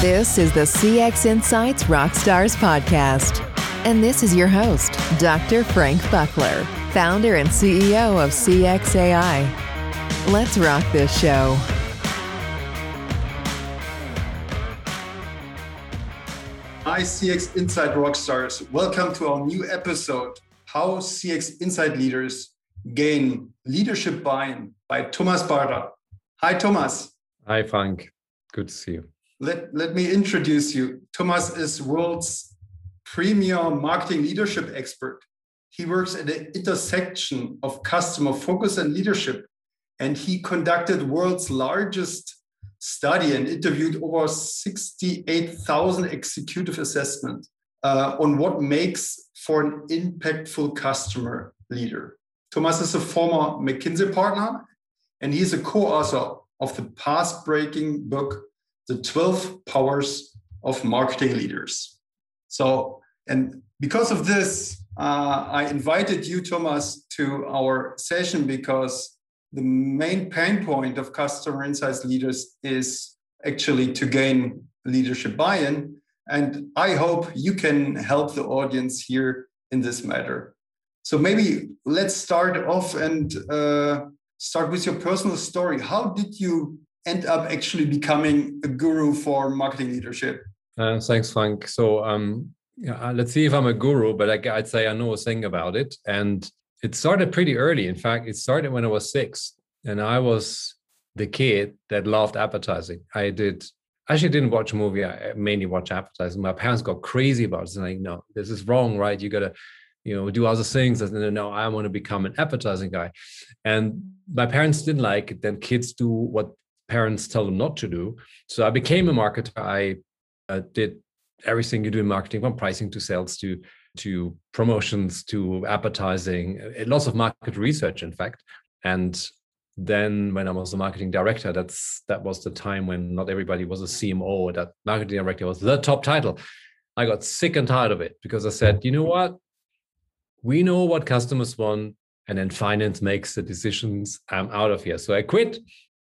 This is the CX Insights Rockstars podcast. And this is your host, Dr. Frank Buckler, founder and CEO of CXAI. Let's rock this show. Hi, CX Insight Rockstars. Welcome to our new episode How CX Insight Leaders Gain Leadership Buy-in by Thomas Barta. Hi, Thomas. Hi, Frank. Good to see you. Let, let me introduce you. Thomas is world's premier marketing leadership expert. He works at the intersection of customer focus and leadership, and he conducted world's largest study and interviewed over 68,000 executive assessments uh, on what makes for an impactful customer leader. Thomas is a former McKinsey partner, and he's a co-author of the path-breaking book, The 12 Powers of Marketing Leaders. So, and because of this, uh, I invited you, Thomas, to our session because the main pain point of customer insights leaders is actually to gain leadership buy-in. And i hope you can help the audience here in this matter. So maybe let's start off and uh, start with your personal story. How did you end up actually becoming a guru for marketing leadership uh, thanks frank so um, yeah, let's see if i'm a guru but I, i'd say i know a thing about it and it started pretty early. In fact, it started when I was six, and I was the kid that loved advertising. I did actually didn't watch a movie. I mainly watch advertising. My parents got crazy about it. And like, no, this is wrong, right? You gotta, you know, do other things. And then, no, I want to become an advertising guy. And my parents didn't like it. Then kids do what parents tell them not to do. So I became a marketer. I uh, did everything you do in marketing, from pricing to sales to to promotions to advertising, lots of market research, in fact. And then when I was the marketing director, that's that was the time when not everybody was a CMO. That marketing director was the top title. I got sick and tired of it because I said, you know what? We know what customers want, and then finance makes the decisions. I'm out of here. So I quit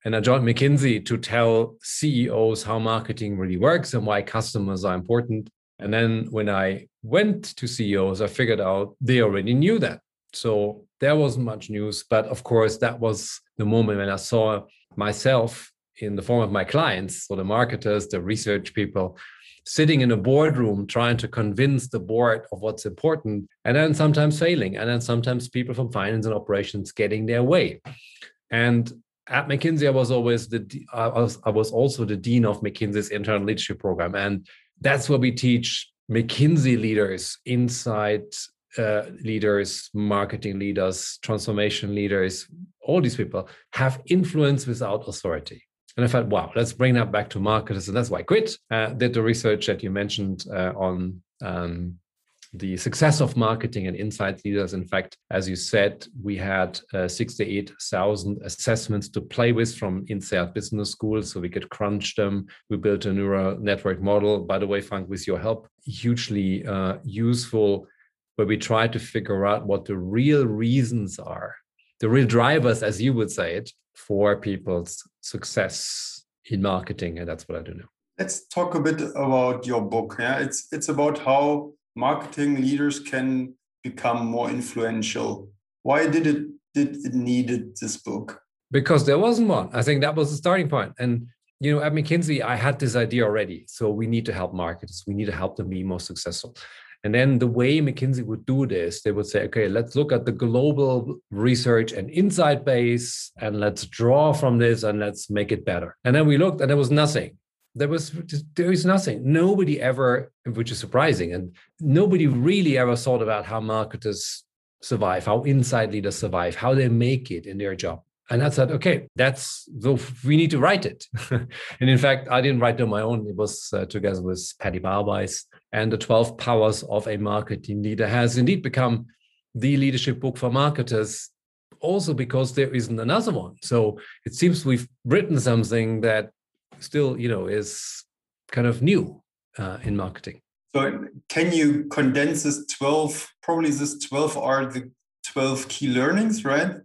and I joined McKinsey to tell CEOs how marketing really works and why customers are important. And then when I went to CEOs, I figured out they already knew that. So there wasn't much news. But of course, that was the moment when I saw myself in the form of my clients, so the marketers, the research people, sitting in a boardroom trying to convince the board of what's important, and then sometimes failing, and then sometimes people from finance and operations getting their way. And at McKinsey, I was always the I was, I was also the dean of McKinsey's internal leadership program, and that's what we teach McKinsey leaders, inside uh, leaders, marketing leaders, transformation leaders, all these people have influence without authority. And I thought, wow, let's bring that back to marketers. And that's why I quit. Uh, did the research that you mentioned uh, on um, the success of marketing and insight leaders. In fact, as you said, we had uh, 68,000 assessments to play with from INSEAD Business School, so we could crunch them. We built a neural network model, by the way, Frank, with your help, hugely uh, useful, where we try to figure out what the real reasons are, the real drivers, as you would say it, for people's success in marketing. And that's what I do now. Let's talk a bit about your book. Yeah, it's it's about how marketing leaders can become more influential. Why did it did it needed this book? Because there wasn't one. I think that was the starting point. And you know, at McKinsey, I had this idea already. So we need to help marketers. We need to help them be more successful. And then the way McKinsey would do this, they would say, okay, let's look at the global research and insight base and let's draw from this and let's make it better. And then we looked and there was nothing there was there is nothing. Nobody ever which is surprising and nobody really ever thought about how marketers survive how inside leaders survive how they make it in their job. And i said okay that's so we need to write it. And in fact i didn't write it on my own. It was uh, together with Patrick Barwise and the 12 powers of a marketing leader has indeed become the leadership book for marketers also because there isn't another one. So it seems we've written something that still, you know, is kind of new uh, in marketing. So can you condense this 12, probably this 12 are the 12 key learnings, right?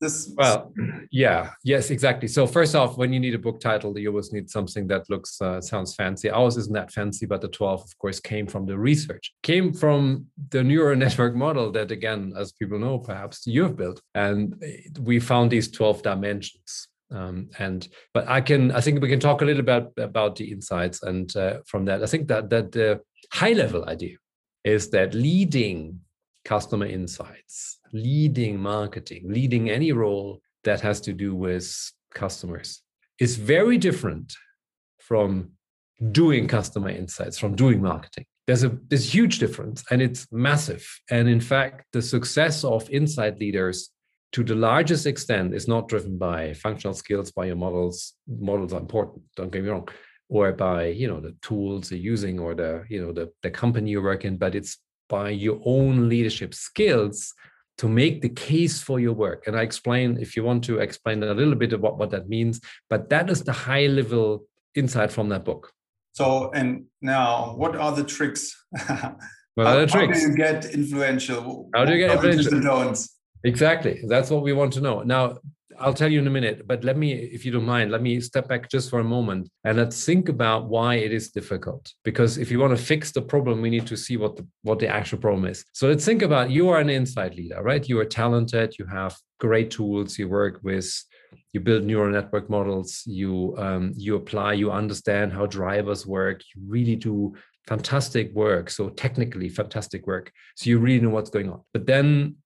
this well yeah yes exactly. So first off when you need a book title you always need something that looks uh, sounds fancy. Ours isn't that fancy but the 12 of course came from the research. Came from the neural network model that again as people know perhaps you have built. And we found these 12 dimensions um, and but i can i think we can talk a little bit about, about the insights and uh, from that i think that that the high level idea is that leading customer insights, leading marketing, leading any role that has to do with customers is very different from doing customer insights, from doing marketing. There's a there's huge difference and it's massive. And in fact, the success of insight leaders to the largest extent is not driven by functional skills, by your models. Models are important, don't get me wrong, or by you know the tools you're using or the you know the, the company you work in, but it's by your own leadership skills to make the case for your work. And I explain, if you want to explain a little bit about what that means, but that is the high level insight from that book. So, and now what are the tricks? What are the tricks? How do you get influential? How do you get influential? Exactly. That's what we want to know. Now, I'll tell you in a minute, but let me, if you don't mind, let me step back just for a moment and let's think about why it is difficult. Because if you want to fix the problem, we need to see what the what the actual problem is. So let's think about you are an insight leader, right? You are talented, you have great tools, you work with, you build neural network models, you um, you apply, you understand how drivers work, you really do fantastic work. So technically fantastic work. So you really know what's going on. But then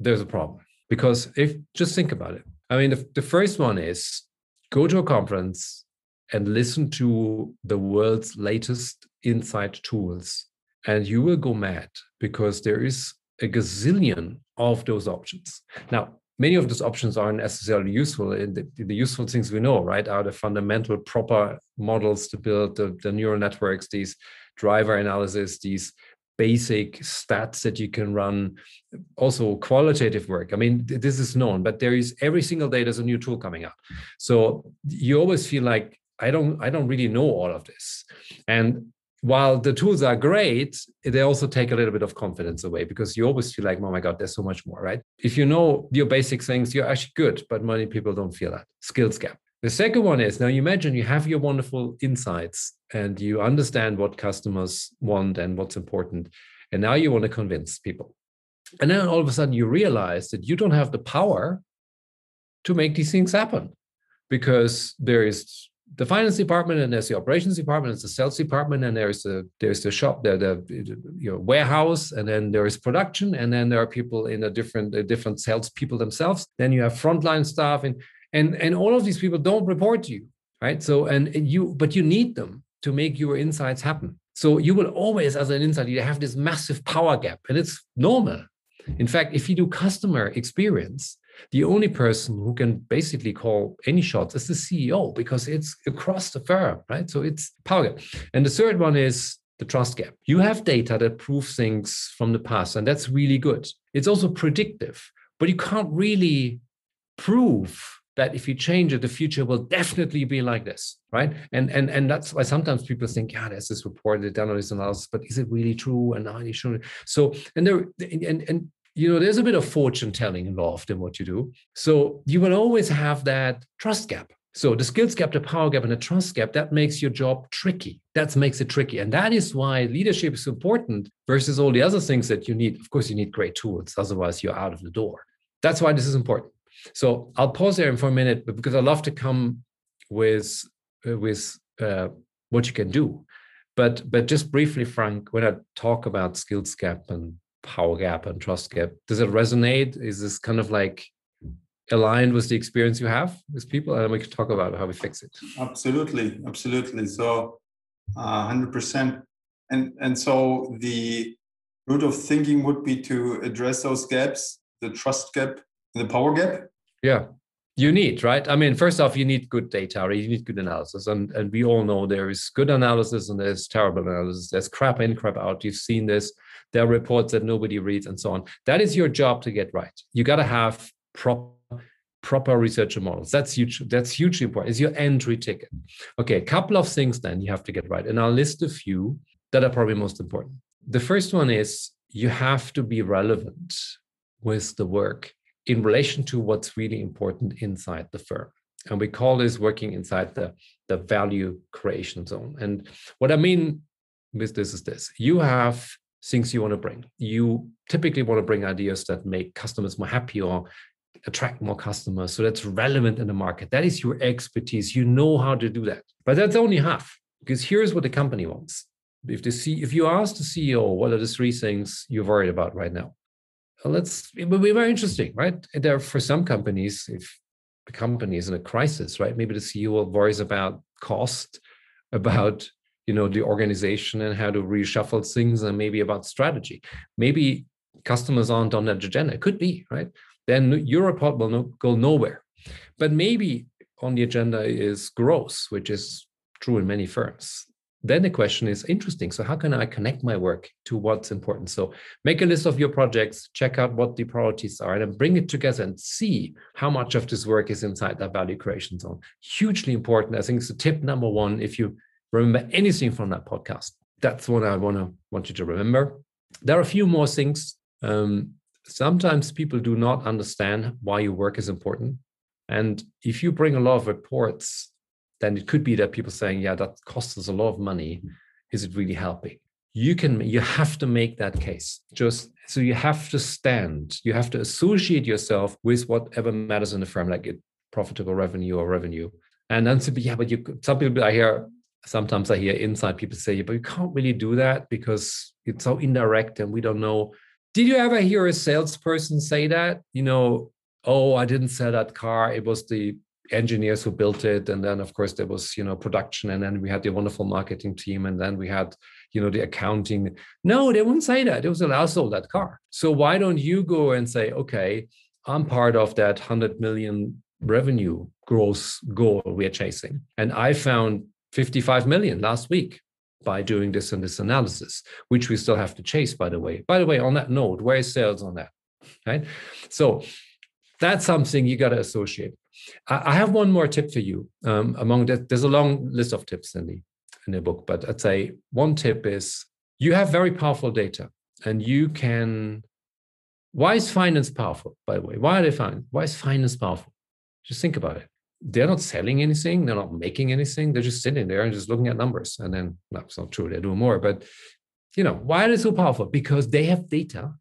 there's a problem because if just think about it I mean, the, the first one is go to a conference and listen to the world's latest insight tools, and you will go mad because there is a gazillion of those options. Now, many of those options aren't necessarily useful. The, the, useful things we know, right, are the fundamental proper models to build the, the neural networks, these driver analysis, these basic stats that you can run also qualitative work. I mean this is known but there is every single day there's a new tool coming out. So you always feel like i don't i don't really know all of this. And while the tools are great they also take a little bit of confidence away because you always feel like oh my god there's so much more right? If you know your basic things you're actually good but many people don't feel that. Skills gap. The second one is now you imagine you have your wonderful insights and you understand what customers want and what's important. And now you want to convince people. And then all of a sudden you realize that you don't have the power to make these things happen because there is the finance department and there's the operations department, there's the sales department, and there's the there's the shop, the, the you know, warehouse, and then there is production, and then there are people in a different the different sales people themselves. Then you have frontline staff, and and and all of these people don't report to you right so and, and you but you need them to make your insights happen. So you will always as an insight you have this massive power gap and it's normal. In fact if you do customer experience the only person who can basically call any shots is the ceo because it's across the firm right? So it's power gap. And the third one is the trust gap. You have data that proves things from the past and that's really good. It's also predictive but you can't really prove that if you change it, the future will definitely be like this, right? And and and that's why sometimes people think, yeah, there's this report, they've done all this analysis, but is it really true? And are you sure? So and there and and you know, there's a bit of fortune telling involved in what you do. So you will always have that trust gap. So the skills gap, the power gap, and the trust gap, that makes your job tricky. That makes it tricky. And that is why leadership is important versus all the other things that you need. Of course, you need great tools, otherwise you're out of the door. That's why this is important. So I'll pause there for a minute because I love to come with uh, with uh, what you can do. But but just briefly, Frank, when I talk about skills gap and power gap and trust gap, does it resonate? Is this kind of like aligned with the experience you have with people? And we can talk about how we fix it. Absolutely, absolutely. So, uh, hundred percent. And and so the root of thinking would be to address those gaps, the trust gap, the power gap, yeah. You need, right? I mean, first off, you need good data, right? You need good analysis. And, and we all know there is good analysis and there's terrible analysis. There's crap in, crap out. You've seen this. There are reports that nobody reads and so on. That is your job to get right. You got to have proper proper researcher models. That's huge. That's hugely important. It's your entry ticket. Okay, a couple of things then you have to get right. And I'll list a few that are probably most important. The first one is you have to be relevant with the work in relation to what's really important inside the firm. And we call this working inside the, the value creation zone. And what I mean with this is this you have things you want to bring. You typically want to bring ideas that make customers more happy or attract more customers. So that's relevant in the market. That is your expertise. You know how to do that. But that's only half because here's what the company wants. If the C, if you ask the CEO what are the three things you're worried about right now, Uh, let's it will be very interesting, right? There for some companies, if the company is in a crisis, right? Maybe the CEO worries about cost, about you know the organization and how to reshuffle things, and maybe about strategy. Maybe customers aren't on that agenda. It could be, right? then your report will no, go nowhere. But maybe on the agenda is growth, which is true in many firms. Then the question is interesting. So, how can I connect my work to what's important? So, make a list of your projects, check out what the priorities are, and then bring it together and see how much of this work is inside that value creation zone. Hugely important. I think it's tip number one. If you remember anything from that podcast, that's what I want to want you to remember. There are a few more things um, sometimes people do not understand why your work is important. And if you bring a lot of reports, then it could be that people saying, yeah, that costs us a lot of money. Is it really helping? You can, you have to make that case. Just so you have to stand, you have to associate yourself with whatever matters in the firm, like it, profitable revenue or revenue. And then yeah, but you, some people I hear, sometimes I hear inside people say, yeah, but you can't really do that because it's so indirect and we don't know did you ever hear a salesperson say that? You know, oh, I didn't sell that car. It was the engineers who built it. And then, of course, there was, you know, production. And then we had the wonderful marketing team. And then we had, you know, the accounting. No, they wouldn't say that. It was I sold that car. So why don't you go and say, okay, I'm part of that 100 million revenue growth goal we're chasing. And I found 55 million last week by doing this and this analysis, which we still have to chase, by the way. By the way, on that note, where is sales on that? Right. So that's something you got to associate. I, have one more tip for you. Um, among that, there's a long list of tips in the in the book, but I'd say one tip is you have very powerful data, and you can. Why is finance powerful? By the way, why are they fine? Why is finance powerful? Just think about it they're not selling anything they're not making anything they're just sitting there and just looking at numbers and then that's not true they're doing more but you know why are they so powerful because they have data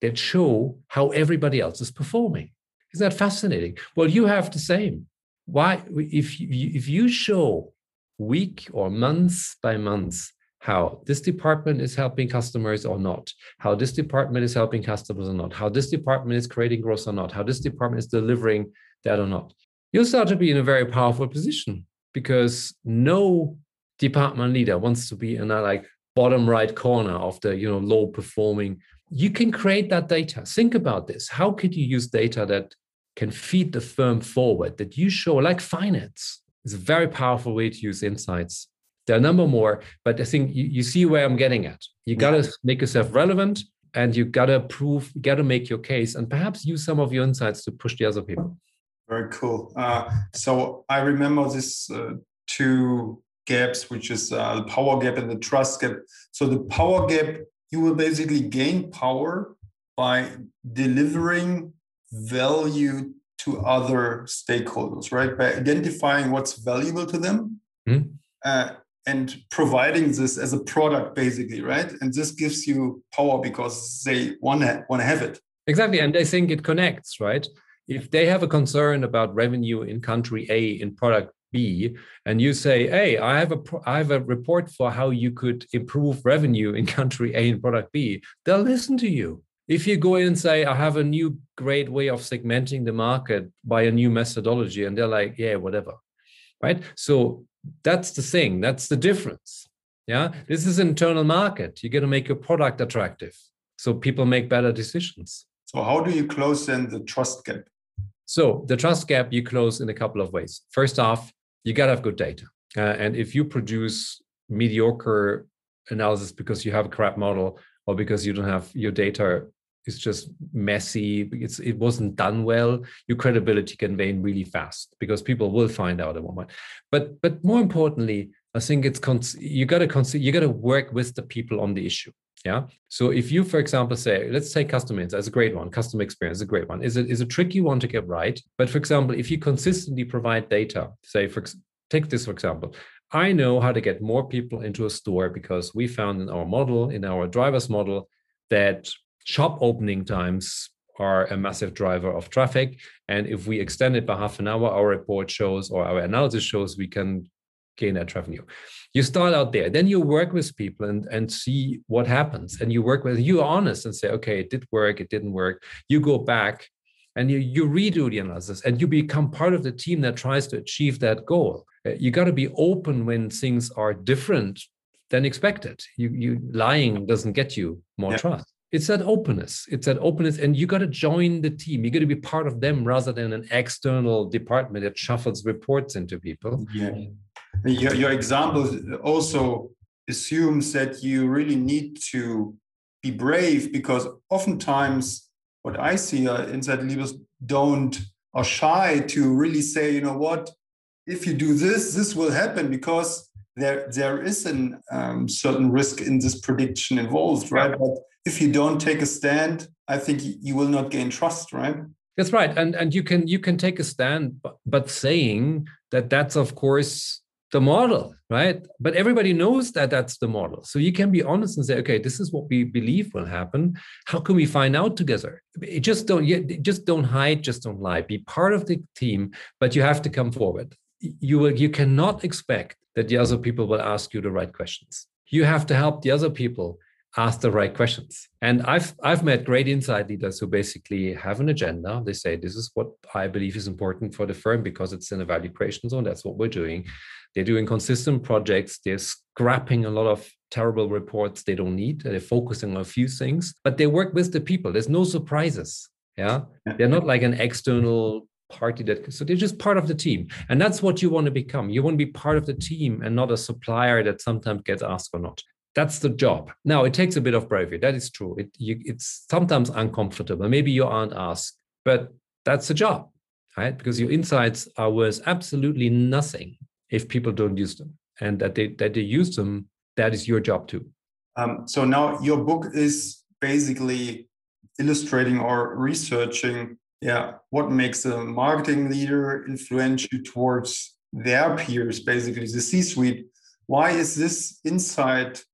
that show how everybody else is performing isn't that fascinating? Well you have the same. Why if you if you show week or months by months how this department is helping customers or not, how this department is helping customers or not, how this department is creating growth or not, how this department is delivering that or not you'll start to be in a very powerful position because no department leader wants to be in that like bottom right corner of the you know low performing. You can create that data. Think about this. How could you use data that can feed the firm forward that you show like finance it's a very powerful way to use insights there are a number more but i think you, you see where i'm getting at you got to make yourself relevant and you got to prove you got to make your case and perhaps use some of your insights to push the other people very cool. Uh, so I remember this uh, two gaps, which is uh, the power gap and the trust gap. So the power gap, you will basically gain power by delivering value to other stakeholders, right? By identifying what's valuable to them mm-hmm. uh, and providing this as a product, basically, right? And this gives you power because they want to want to have it. Exactly, and they think it connects, right? if they have a concern about revenue in country A in product B, and you say, "Hey, I have a I have a report for how you could improve revenue in country A in product B," they'll listen to you. If you go in and say, "I have a new great way of segmenting the market by a new methodology," and they're like, "Yeah, whatever," right? So that's the thing. That's the difference. Yeah, this is internal market. You got to make your product attractive so people make better decisions. So how do you close then the trust gap? So the trust gap you close in a couple of ways. First off, you got to have good data. Uh, and if you produce mediocre analysis because you have a crap model or because you don't have your data is just messy, it's, it wasn't done well, your credibility can wane really fast because people will find out at one point. But but more importantly, I think it's you got to you got to work with the people on the issue. Yeah. So if you, for example, say, let's take customer insights a great one, customer experience is a great one. Is it is a tricky one to get right. But for example, if you consistently provide data, say for take this for example, I know how to get more people into a store because we found in our model, in our drivers model, that shop opening times are a massive driver of traffic. And if we extend it by half an hour, our report shows or our analysis shows we can gain that revenue. You start out there, then you work with people and, and see what happens. And you work with, you're honest and say, okay, it did work, it didn't work. You go back and you, you redo the analysis and you become part of the team that tries to achieve that goal. Uh, you got to be open when things are different than expected. You, you lying doesn't get you more yeah. trust. It's that openness. It's that openness and you got to join the team. You got to be part of them rather than an external department that shuffles reports into people. Yeah. Your, your example also assumes that you really need to be brave because oftentimes what i see uh, inside leaders don't are shy to really say you know what if you do this this will happen because there there is a um, certain risk in this prediction involved right but if you don't take a stand, I think you will not gain trust, right? That's right, and and you can you can take a stand, but, but saying that that's of course the model, right? But everybody knows that that's the model, so you can be honest and say, okay, this is what we believe will happen. How can we find out together? It just don't just don't hide, just don't lie. Be part of the team, but you have to come forward. You will you cannot expect that the other people will ask you the right questions. You have to help the other people ask the right questions. And I've I've met great insight leaders who basically have an agenda. They say this is what I believe is important for the firm because it's in a value creation zone. That's what we're doing. They're doing consistent projects. They're scrapping a lot of terrible reports they don't need. They're focusing on a few things, but they work with the people. There's no surprises. Yeah. They're not like an external party that so they're just part of the team and that's what you want to become you want to be part of the team and not a supplier that sometimes gets asked or not that's the job. Now it takes a bit of bravery. That is true. It, you, it's sometimes uncomfortable. Maybe you aren't asked, but that's the job, right? Because your insights are worth absolutely nothing if people don't use them, and that they that they use them. That is your job too. Um, so now your book is basically illustrating or researching, yeah, what makes a marketing leader influential towards their peers, basically the C-suite. Why is this insight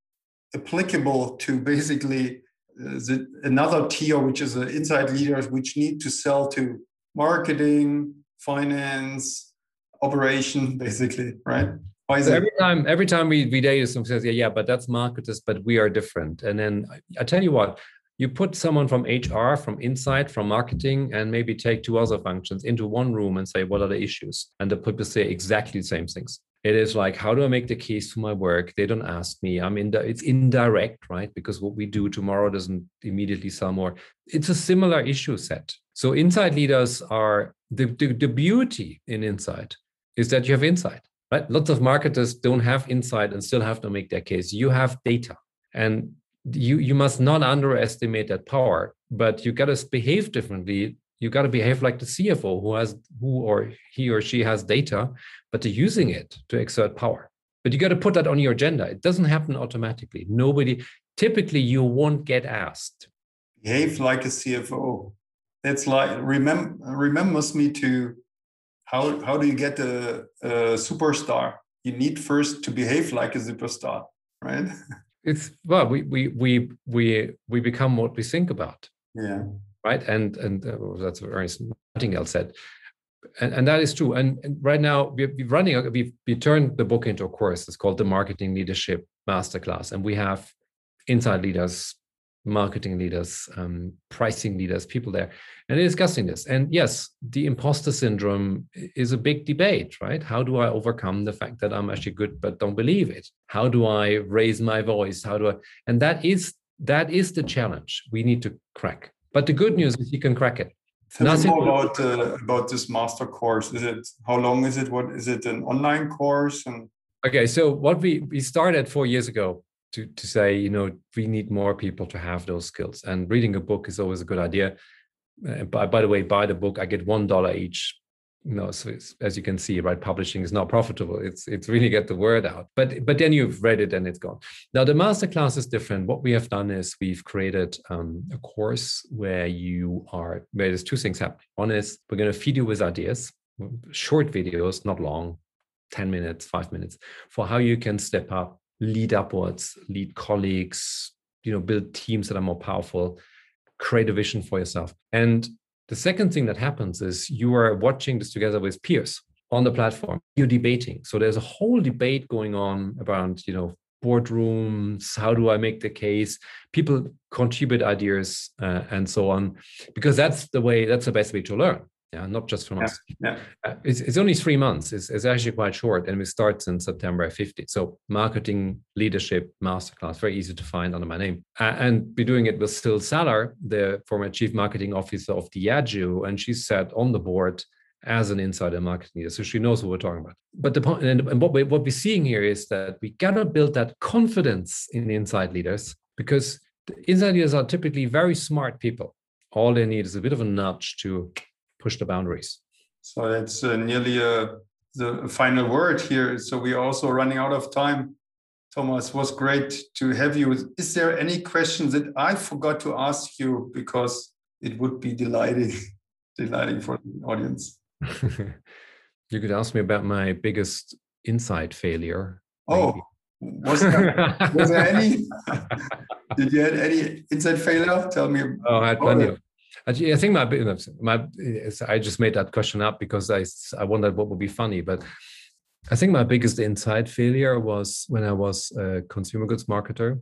applicable to basically uh, the, another tier, which is the inside leaders, which need to sell to marketing, finance, operation, basically, right? Why is so every time, every time we we date some says, yeah, yeah, but that's marketers, but we are different. And then I, I tell you what, you put someone from HR, from insight, from marketing, and maybe take two other functions into one room and say, what are the issues? And the people say exactly the same things. It is like how do i make the case for my work? They don't ask me. I'm in the it's indirect right? Because what we do tomorrow doesn't immediately sell more. It's a similar issue set. So insight leaders are the, the, the beauty in insight is that you have insight right? Lots of marketers don't have insight and still have to make their case. You have data. And you you must not underestimate that power but you got to behave differently you got to behave like the cfo who has who or he or she has data but they're using it to exert power. But you got to put that on your agenda. It doesn't happen automatically. Nobody, typically, you won't get asked. Behave like a CFO. It's like remember remembers me to how how do you get a, a superstar? You need first to behave like a superstar, right? It's well, we we we we we become what we think about. Yeah. Right. And and uh, that's what Ernest Nightingale said and, and that is true. And, and right now we're, we're running, we've we turned the book into a course. It's called the Marketing Leadership Masterclass. And we have inside leaders, marketing leaders, um, pricing leaders, people there, and they're discussing this. And yes, the imposter syndrome is a big debate, right? How do I overcome the fact that I'm actually good but don't believe it? How do I raise my voice? How do I? And that is that is the challenge we need to crack. But the good news is you can crack it. Tell me more about uh, about this master course. Is it how long is it? What is it? An online course? And okay, so what we we started four years ago to to say, you know, we need more people to have those skills, and reading a book is always a good idea. Uh, by by the way, buy the book. I get one dollar each. No so as you can see right publishing is not profitable. It's it's really get the word out. But but then you've read it and it's gone. Now the masterclass is different. What we have done is we've created um, a course where you are where there's two things happening. One is we're going to feed you with ideas short videos not long 10 minutes 5 minutes for how you can step up lead upwards lead colleagues you know build teams that are more powerful create a vision for yourself and the second thing that happens is you are watching this together with peers on the platform. You're debating. So there's a whole debate going on around, you know, boardrooms. How do I make the case? People contribute ideas uh, and so on, because that's the way. That's the best way to learn yeah not just from yeah, us. yeah. Uh, it's, it's only three months. It's, it's actually quite short and we start in september 50 so marketing leadership masterclass very easy to find under my name. Uh, and be doing it with Syl Saller the former chief marketing officer of Diageo and she sat on the board as an insider marketing leader so she knows what we're talking about. But the point and, and what, we, what we're seeing here is that we gotta build that confidence in the inside leaders because the inside leaders are typically very smart people. All they need is a bit of a nudge to push the boundaries. So that's uh, nearly uh, the final word here. So we're also running out of time. Thomas, was great to have you. Is there any question that I forgot to ask you because it would be delighting, delighting for the audience? you could ask me about my biggest inside failure. Oh, was there, was there any? Did you have any inside failure? Tell me. Oh, I had plenty of. I think my my I just made that question up because I I wondered what would be funny, but I think my biggest inside failure was when I was a consumer goods marketer.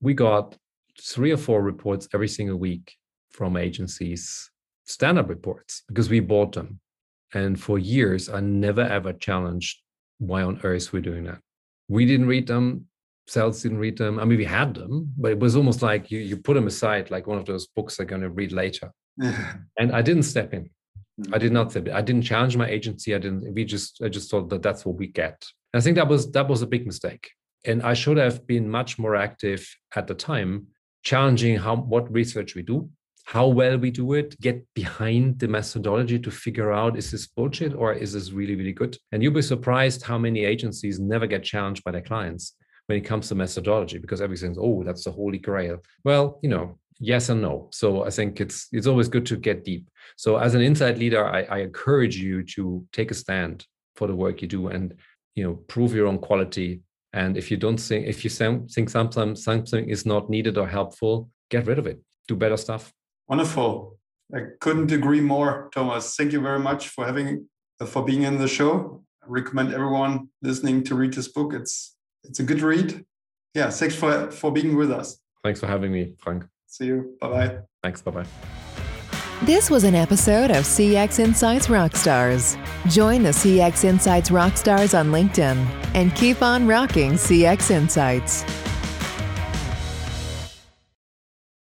We got three or four reports every single week from agencies, stand-up reports, because we bought them. And for years, I never ever challenged why on earth we're doing that. We didn't read them sales didn't read them. I mean, we had them, but it was almost like you you put them aside, like one of those books they're going to read later. and I didn't step in. Mm-hmm. I did not step in. I didn't challenge my agency. I didn't. We just I just thought that that's what we get. And I think that was that was a big mistake. And I should have been much more active at the time, challenging how what research we do, how well we do it, get behind the methodology to figure out is this bullshit or is this really really good. And you'll be surprised how many agencies never get challenged by their clients when it comes to methodology because everything's oh that's the holy grail well you know yes and no. So i think it's it's always good to get deep. So as an inside leader i, I encourage you to take a stand for the work you do and you know prove your own quality. And if you don't think if you think something something is not needed or helpful get rid of it. Do better stuff. Wonderful. I couldn't agree more thomas. Thank you very much for having for being in the show. I recommend everyone listening to read this book. It's it's a good read. Yeah, thanks for for being with us. Thanks for having me, Frank. See you. Bye bye. Thanks. Bye bye. This was an episode of CX Insights Rockstars. Join the CX Insights Rockstars on LinkedIn and keep on rocking CX Insights.